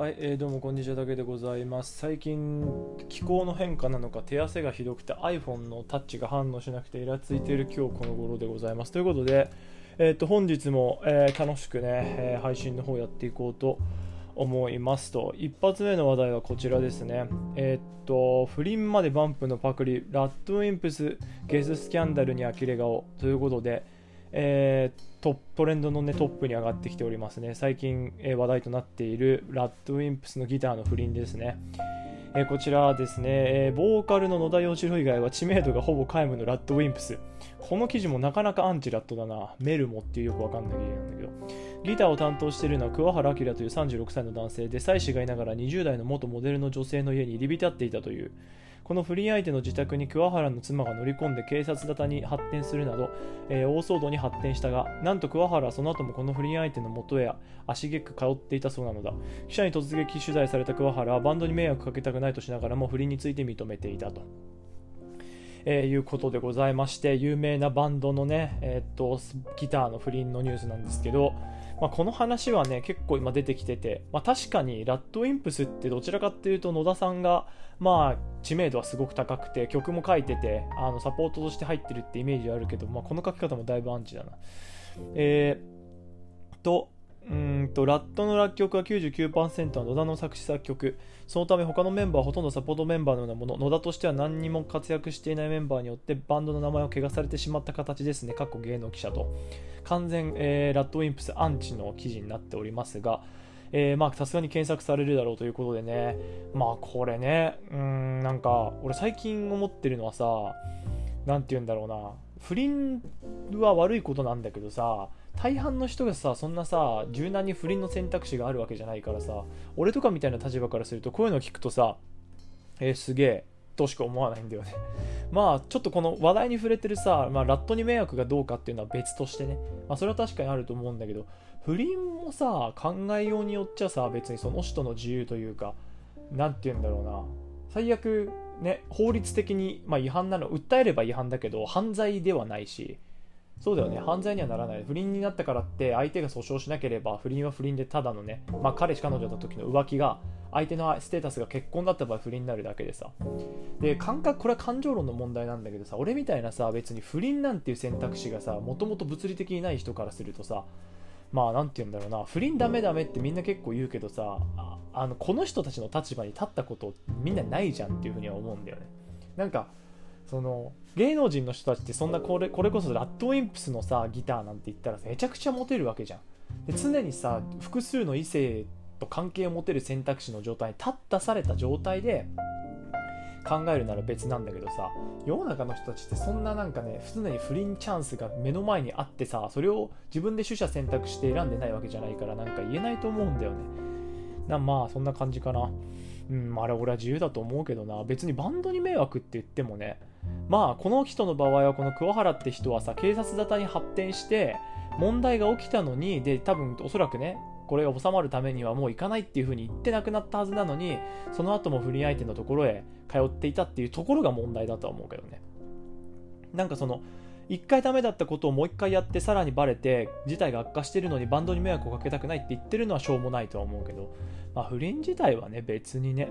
はい、えー、どうもこんにちはだけでございます。最近気候の変化なのか手汗がひどくて iPhone のタッチが反応しなくてイラついている今日この頃でございます。ということで、えー、と本日も、えー楽しくね、えー配信の方やっていこうと思いますと。一発目の話題はこちらですね。えっと不倫までバンプのパクリラッドウィンプスゲススキャンダルに呆れ顔ということでえートトレンドの、ね、トップに上がってきておりますね。最近、えー話題となっているラッドウィンプスのギターの不倫ですね、えーこちらですね、えーボーカルの野田洋次郎以外は知名度がほぼ皆無のラッドウィンプス。この記事もなかなかアンチラッドだな。メルモっていうよくわかんない記事なんだけど。ギターを担当しているのは桑原明という36歳の男性で妻子がいながら20代の元モデルの女性の家に入り浸っていたという。この不倫相手の自宅に桑原の妻が乗り込んで警察沙汰に発展するなど、えー大騒動に発展したがなんと桑原はその後もこの不倫相手の元へ足げく通っていたそうなのだ。記者に突撃取材された桑原はバンドに迷惑かけたくないとしながらも不倫について認めていたと。えーいうことでございまして有名なバンドのね、えーっとギターの不倫のニュースなんですけど、まあ、この話はね結構今出てきてて、まあ、確かにラッドウィンプスってどちらかっていうと野田さんがまあ知名度はすごく高くて曲も書いててあのサポートとして入ってるってイメージはあるけど、まあ、この書き方もだいぶアンチだな。えー、とうんとラットの楽曲は99%は野田の作詞作曲。そのため他のメンバーはほとんどサポートメンバーのようなもの。野田としては何にも活躍していないメンバーによってバンドの名前を汚されてしまった形ですね過去芸能記者と。完全、えーラッドウィンプスアンチの記事になっておりますがえーまあさすがに検索されるだろうということでね。まあこれねうんなんか俺最近思ってるのはさなんて言うんだろうな。不倫は悪いことなんだけどさ大半の人がさそんなさ柔軟に不倫の選択肢があるわけじゃないからさ俺とかみたいな立場からするとこういうのを聞くとさえーすげえとしか思わないんだよね。まあちょっとこの話題に触れてるさ、まあ、ラットに迷惑がどうかっていうのは別としてね、まあ、それは確かにあると思うんだけど不倫もさ考えようによっちゃさ別にその人の自由というかなんて言うんだろうな。最悪ね法律的に、まあ、違反なの訴えれば違反だけど犯罪ではないし。そうだよね。犯罪にはならない。不倫になったからって相手が訴訟しなければ不倫は不倫でただのね、まあ、彼氏彼女だった時の浮気が相手のステータスが結婚だった場合不倫になるだけでさ。で感覚これは感情論の問題なんだけどさ俺みたいなさ別に不倫なんていう選択肢がさもともと物理的にない人からするとさまあなんて言うんだろうな。不倫ダメダメってみんな結構言うけどさああのこの人たちの立場に立ったことみんなないじゃんっていうふうには思うんだよね。なんかその芸能人の人たちってそんなこれこれこそラッドウィンプスのさギターなんて言ったらめちゃくちゃモテるわけじゃん。で常にさ複数の異性と関係を持てる選択肢の状態に立ったされた状態で考えるなら別なんだけどさ世の中の人たちってそんななんかね常に不倫チャンスが目の前にあってさそれを自分で取捨選択して選んでないわけじゃないからなんか言えないと思うんだよね。なまあそんな感じかな。うんあれ俺は自由だと思うけどな。別にバンドに迷惑って言ってもね。まあこの人の場合はこの桑原って人はさ警察沙汰に発展して問題が起きたのにで多分おそらくねこれが収まるためにはもう行かないっていう風に言ってなくなったはずなのにその後も不倫相手のところへ通っていたっていうところが問題だとは思うけどね。なんかその1回ダメだったことをもう1回やってさらにバレて事態が悪化してるのにバンドに迷惑をかけたくないって言ってるのはしょうもないとは思うけど、まあ、不倫自体はね別にね。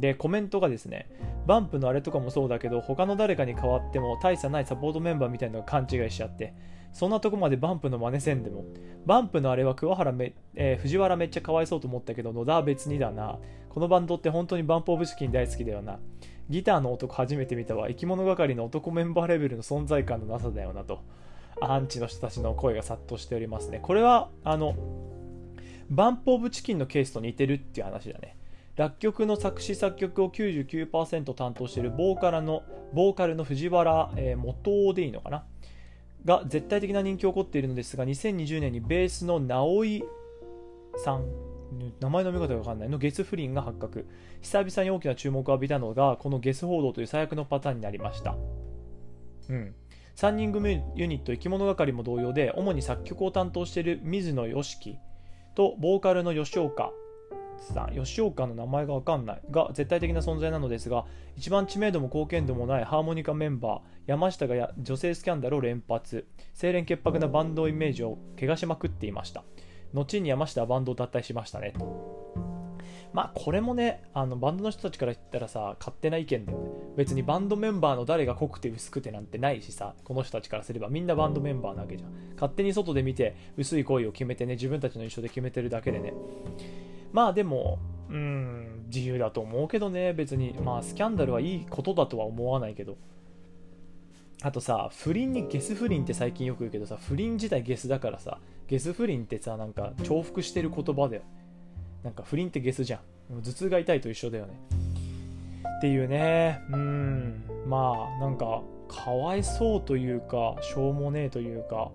でコメントがですねバンプのあれとかもそうだけど他の誰かに代わっても大差ないサポートメンバーみたいなのが勘違いしちゃってそんなとこまでバンプの真似せんでもバンプのあれは桑原め、えー藤原めっちゃかわいそうと思ったけど野田は別にだな。このバンドって本当にバンプオブチキン大好きだよな。ギターの男初めて見たわ生き物係の男メンバーレベルの存在感のなさだよなとアンチの人たちの声が殺到しておりますね。これはあのバンプオブチキンのケースと似てるっていう話だね。楽曲の作詞作曲を99%担当しているボーカルのボーカルの藤原、えー元でいいのかな？が絶対的な人気を誇っているのですが2020年にベースの直井さん名前の読み方が分かんないのゲス不倫が発覚。久々に大きな注目を浴びたのがこのゲス報道という最悪のパターンになりました。うん。3人組ユニット生き物係も同様で主に作曲を担当している水野良樹とボーカルの吉岡さん。吉岡の名前が分かんないが絶対的な存在なのですが一番知名度も貢献度もないハーモニカメンバー山下が女性スキャンダルを連発。清廉潔白なバンドイメージを怪我しまくっていました。後に山下はバンドを脱退しましたね。とまあこれもねあのバンドの人たちから言ったらさ勝手な意見だよね。別にバンドメンバーの誰が濃くて薄くてなんてないしさこの人たちからすれば。みんなバンドメンバーなわけじゃん。勝手に外で見て薄い恋を決めてね自分たちの印象で決めてるだけでね。まあでもうん自由だと思うけどね。別にまあスキャンダルはいいことだとは思わないけど。あとさ不倫にゲス不倫って最近よく言うけどさ不倫自体ゲスだからさゲス不倫ってさなんか重複してる言葉だよ。なんか不倫ってゲスじゃん。頭痛が痛いと一緒だよね。っていうね。うん。まあなんかかわいそうというかしょうもねえというか。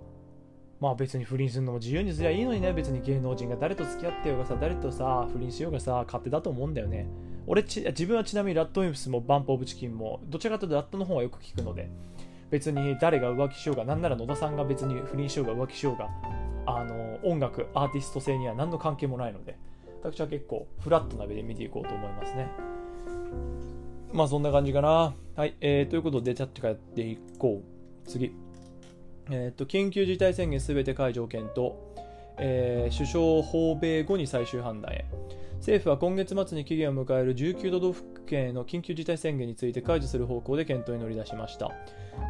まあ別に不倫するのも自由にすりゃいいのにね。別に芸能人が誰と付き合ってようがさ誰とさ不倫しようがさ勝手だと思うんだよね。俺ち自分はちなみにラッドウィンプスもバンプオブチキンもどちらかというとラットの方がよく聞くので。別に誰が浮気しようがなんなら野田さんが別に不倫しようが浮気しようがあの音楽アーティスト性には何の関係もないので私は結構フラットな目で見ていこうと思いますね。まあそんな感じかな。はい、えー、ということでチャッチからやっていこう。次。えっと、緊急事態宣言すべて解除を検討、えー、首相訪米後に最終判断へ。政府は今月末に期限を迎える19都道府県への緊急事態宣言について解除する方向で検討に乗り出しました。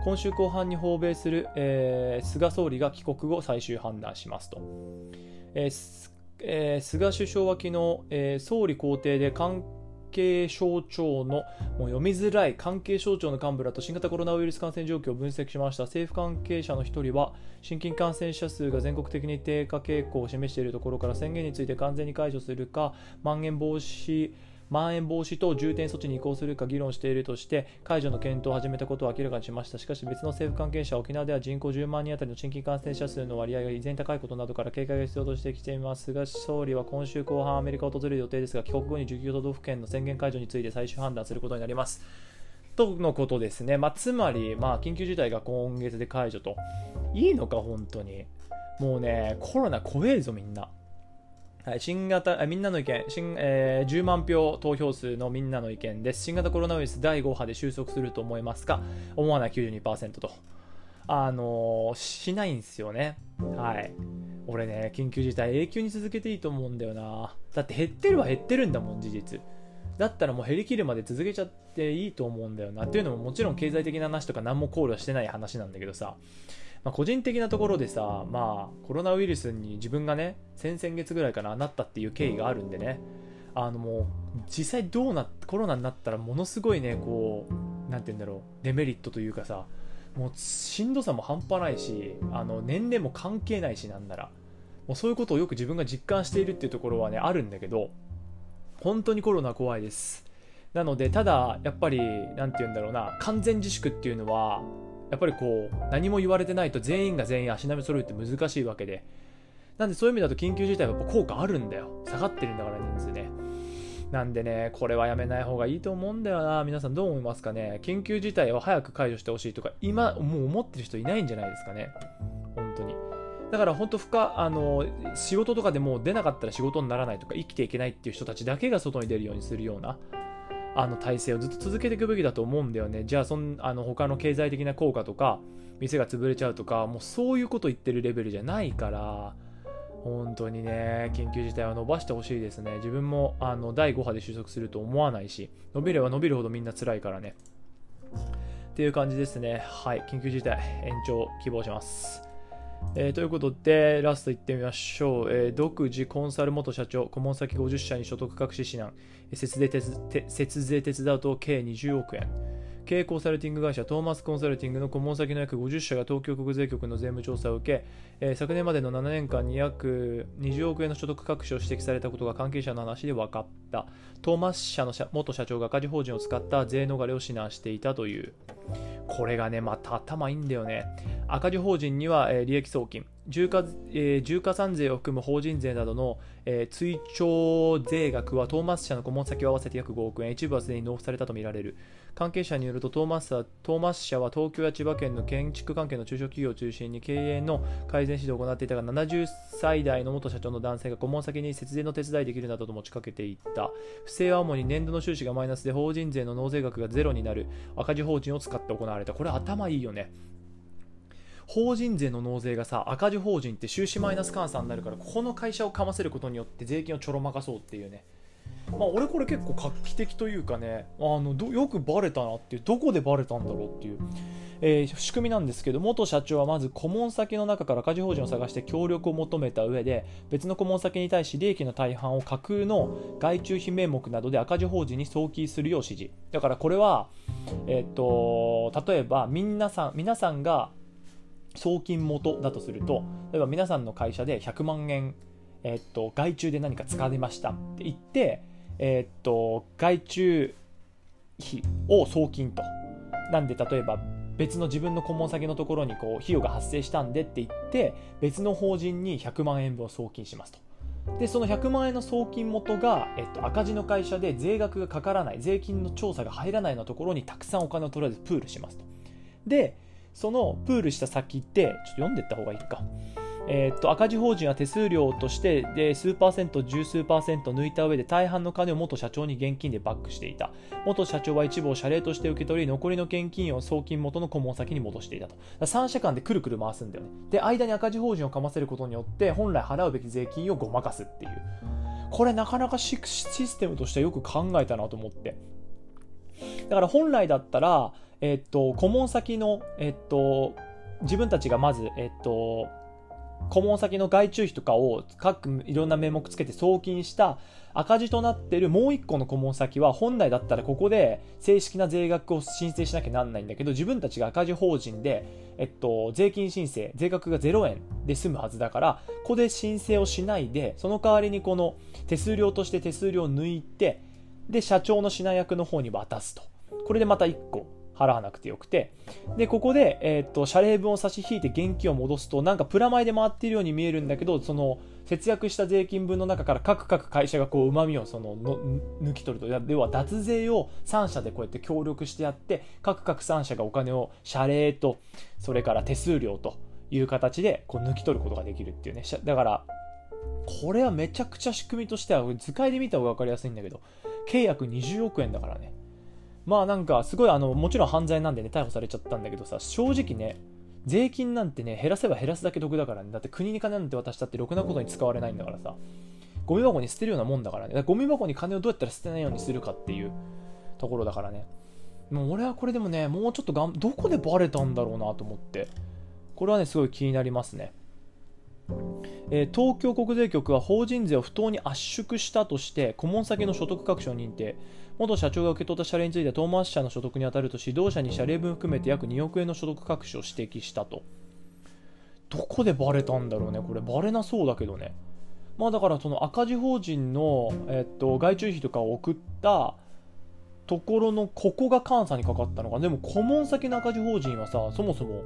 今週後半に訪米する、えー、菅総理が帰国後最終判断しますと、えーえー、菅首相は昨日、え総理公邸で関係省庁のもう読みづらい関係省庁の幹部らと新型コロナウイルス感染状況を分析しました。政府関係者の1人は新規感染者数が全国的に低下傾向を示しているところから宣言について完全に解除するかまん延防止まん延防止等重点措置に移行するか議論しているとして解除の検討を始めたことを明らかにしました。しかし別の政府関係者は沖縄では人口10万人当たりの新規感染者数の割合が依然高いことなどから警戒が必要としてきています菅総理は今週後半アメリカを訪れる予定ですが帰国後に19都道府県の宣言解除について最終判断することになります。とのことですね、まあ、つまり、まあ、緊急事態が今月で解除といいのか本当に。もうねコロナ怖えぞみんな。はい、新型みんなの意見新、えー、10万票投票数のみんなの意見です。新型コロナウイルス第5波で収束すると思いますか？思わない92%と。あのー、しないんですよね。はい。俺ね、緊急事態永久に続けていいと思うんだよな。だって減ってるは減ってるんだもん、事実。だったらもう減りきるまで続けちゃっていいと思うんだよな。っていうのももちろん経済的な話とか何も考慮してない話なんだけどさ。まあ、個人的なところでさ、まあ、コロナウイルスに自分がね、先々月ぐらいかな、なったっていう経緯があるんでね、あのもう、実際どうな、コロナになったらものすごいね、こう、なんて言うんだろう、デメリットというかさ、もうしんどさも半端ないし、あの年齢も関係ないし、なんなら。もうそういうことをよく自分が実感しているっていうところはね、あるんだけど、本当にコロナ怖いです。なので、ただ、やっぱり、なんて言うんだろうな、完全自粛っていうのは、やっぱりこう何も言われてないと全員が全員足並み揃えて難しいわけで。なんでそういう意味だと緊急事態はやっぱ効果あるんだよ。下がってるんだから人数ね。なんでねこれはやめない方がいいと思うんだよな。皆さんどう思いますかね。緊急事態を早く解除してほしいとか今もう思ってる人いないんじゃないですかね。本当に。だから本当不可あの仕事とかでも出なかったら仕事にならないとか生きていけないっていう人たちだけが外に出るようにするようなあの体制をずっと続けていくべきだと思うんだよね。じゃあそんあの他の経済的な効果とか店が潰れちゃうとかもうそういうこと言ってるレベルじゃないから本当にね緊急事態は伸ばしてほしいですね。自分もあの第5波で収束すると思わないし伸びれば伸びるほどみんな辛いからね。っていう感じですね。はい、緊急事態延長希望します。えー、ということで、ラストいってみましょう。えー、独自コンサル元社長、顧問先50社に所得隠し指南、節税節税手伝うと計20億円。経営コンサルティング会社トーマスコンサルティングの顧問先の約50社が東京国税局の税務調査を受け、えー、昨年までの7年間に約20億円の所得隠しを指摘されたことが関係者の話で分かった。トーマス社の元社長が赤字法人を使った税逃れを指南していたという。これがねまた頭いいんだよね。赤字法人には、えー、利益送金。重加,、えー、重加算税を含む法人税などの、えー、追徴税額はトーマス社の顧問先を合わせて約5億円。一部はすでに納付されたとみられる。関係者によるとトーマストーマス社は東京や千葉県の建築関係の中小企業を中心に経営の改善指導を行っていたが70歳代の元社長の男性が顧問先に節税の手伝いできるなどと持ちかけていった。不正は主に年度の収支がマイナスで法人税の納税額がゼロになる。赤字法人を使って行われた。これ頭いいよね。法人税の納税がさ赤字法人って収支マイナス換算になるからここの会社をかませることによって税金をちょろまかそうっていうね。まあ、俺これ結構画期的というかねあのよくバレたなっていうどこでバレたんだろうっていう、えー、仕組みなんですけど元社長はまず顧問先の中から赤字法人を探して協力を求めた上で別の顧問先に対し利益の大半を架空の外注費名目などで赤字法人に送金するよう指示。だからこれは、えー、っと例えば皆さん皆さんが送金元だとすると例えば皆さんの会社で100万円えっと、外注で何か使われましたって言って、えっと、外注費を送金と。なんで、例えば、別の自分の顧問先のところにこう費用が発生したんでって言って別の法人に100万円分を送金しますと。でその100万円の送金元が、えっと、赤字の会社で税額がかからない税金の調査が入らないようなところにたくさんお金をとりあえずプールしますと。でそのプールした先ってちょっと読んでいった方がいいか。えー、っと赤字法人は手数料としてで数パーセント、十数パーセント抜いた上で大半の金を元社長に現金でバックしていた。元社長は一部を謝礼として受け取り、残りの現金を送金元の顧問先に戻していたと。3社間でくるくる回すんだよね。で、間に赤字法人をかませることによって、本来払うべき税金をごまかすっていう。これなかなかシステムとしてよく考えたなと思って。だから本来だったら、えっと、顧問先の、えっと、自分たちがまず、えっと、顧問先の外注費とかを各いろんな名目つけて送金した赤字となっているもう1個の顧問先は本来だったらここで正式な税額を申請しなきゃなんないんだけど自分たちが赤字法人で、えっと、税金申請税額が0円で済むはずだからここで申請をしないでその代わりにこの手数料として手数料を抜いてで社長の指南役の方に渡すと。これでまた1個払わなくてよくて、で、ここで、えっ、と、謝礼分を差し引いて現金を戻すと、なんかプラマイで回っているように見えるんだけど、その、節約した税金分の中から各各会社がこう、旨味をそのの、抜き取ると。要は、脱税を3社でこうやって協力してやって、各各3社がお金を謝礼と、それから手数料という形で、こう、抜き取ることができるっていうね。だから、これはめちゃくちゃ仕組みとしては、図解で見た方が分かりやすいんだけど、契約20億円だからね。まあなんかすごいあのもちろん犯罪なんでね逮捕されちゃったんだけどさ正直ね税金なんてね減らせば減らすだけ得だからね。だって国に金なんて渡したってろくなことに使われないんだからさ。ゴミ箱に捨てるようなもんだからね。ゴミ箱に金をどうやったら捨てないようにするかっていうところだからね。もう俺はこれでもねもうちょっとがんどこでバレたんだろうなと思って。これはねすごい気になりますね。えー、東京国税局は法人税を不当に圧縮したとして顧問先の所得隠しを認定。元社長が受け取った謝礼について遠回し者の所得に当たるとし同社に謝礼分含めて約2億円の所得隠しを指摘したと。どこでバレたんだろうねこれ。バレなそうだけどね。まあだからその赤字法人の、えっと、外注費とかを送ったところのここが監査にかかったのか。でも顧問先の赤字法人はさそもそも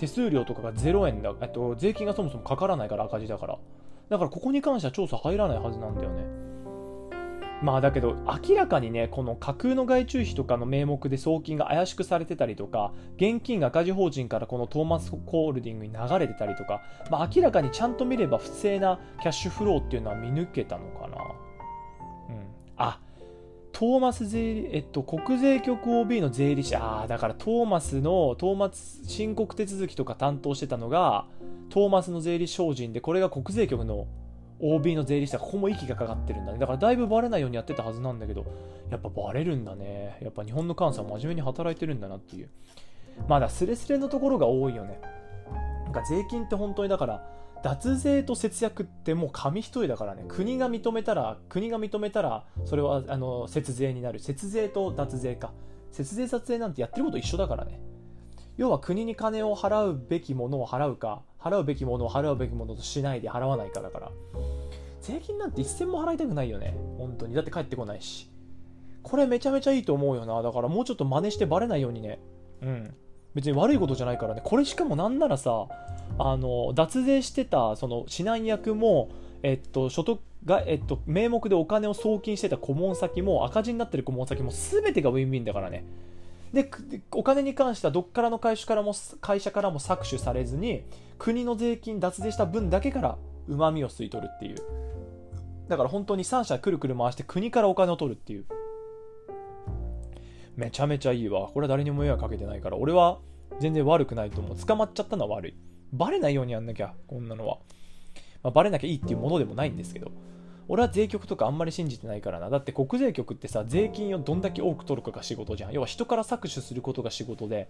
手数料とかが0円だ、えっと、税金がそもそもかからないから赤字だから。だからここに関しては調査入らないはずなんだよね。まあだけど明らかにねこの架空の外注費とかの名目で送金が怪しくされてたりとか現金が赤字法人からこのトーマスホールディングに流れてたりとか、まあ、明らかにちゃんと見れば不正なキャッシュフローっていうのは見抜けたのかな。うん。あトーマス税理えっと、国税局 OB の税理士、ああ、だからトーマスの、トーマス申告手続きとか担当してたのが、トーマスの税理士法人で、これが国税局の OB の税理士はここも息がかかってるんだね。だからだいぶバレないようにやってたはずなんだけど、やっぱバレるんだね。やっぱ日本の監査は真面目に働いてるんだなっていう。まだスレスレのところが多いよね。なんか税金って本当にだから、脱税と節約ってもう紙一重だからね。国が認めたら、国が認めたら、それはあの節税になる。節税と脱税か。節税撮影なんてやってること一緒だからね。要は国に金を払うべきものを払うか、払うべきものを払うべきものとしないで払わないかだから。税金なんて一銭も払いたくないよね。本当に。だって帰ってこないし。これめちゃめちゃいいと思うよな。だからもうちょっと真似してバレないようにね。うん。別に悪いことじゃないからね。これしかもなんならさ、あの、脱税してた、その、指南役も、えっと、所得が、えっと、名目でお金を送金してた顧問先も、赤字になってる顧問先も、全てがウィンウィンだからね。でお金に関してはどっからの会社からも会社からも搾取されずに国の税金脱税した分だけからうまみを吸い取るっていう。だから本当に3社くるくる回して国からお金を取るっていう。めちゃめちゃいいわ。これは誰にも迷惑かけてないから俺は全然悪くないと思う。捕まっちゃったのは悪い。バレないようにやんなきゃこんなのは、まあ、バレなきゃいいっていうものでもないんですけど。俺は税局とかあんまり信じてないからな。だって国税局ってさ税金をどんだけ多く取るかが仕事じゃん。要は人から搾取することが仕事で。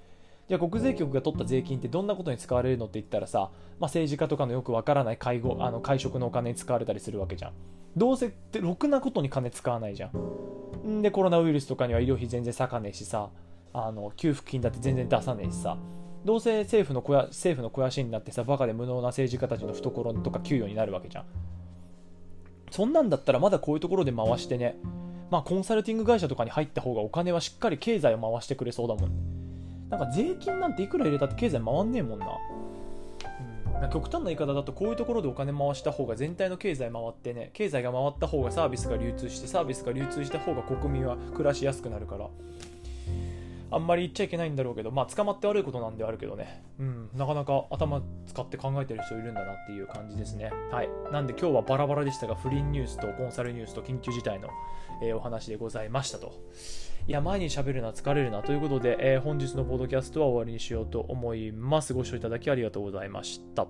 じゃあ国税局が取った税金ってどんなことに使われるのって言ったらさ、まあ、政治家とかのよくわからない介護あの会食のお金に使われたりするわけじゃん。どうせってろくなことに金使わないじゃん。んでコロナウイルスとかには医療費全然割かねえしさ。あの給付金だって全然出さねえしさ。どうせ政府の肥や政府の肥やしになってさバカで無能な政治家たちの懐とか給与になるわけじゃん。そんなんだったらまだこういうところで回してね。まあコンサルティング会社とかに入った方がお金はしっかり経済を回してくれそうだもん。なんか税金なんていくら入れたって経済回んねえもんな。うん、極端な言い方だとこういうところでお金回した方が全体の経済回ってね。経済が回った方がサービスが流通してサービスが流通した方が国民は暮らしやすくなるから。あんまり言っちゃいけないんだろうけど、まあ、捕まって悪いことなんであるけどね、うん、なかなか頭使って考えてる人いるんだなっていう感じですね。はい。なんで今日はバラバラでしたが、不倫ニュースとコンサルニュースと緊急事態の、えー、お話でございましたと。いや、前に喋るな、疲れるな。ということで、えー、本日のポッドキャストは終わりにしようと思います。ご視聴いただきありがとうございました。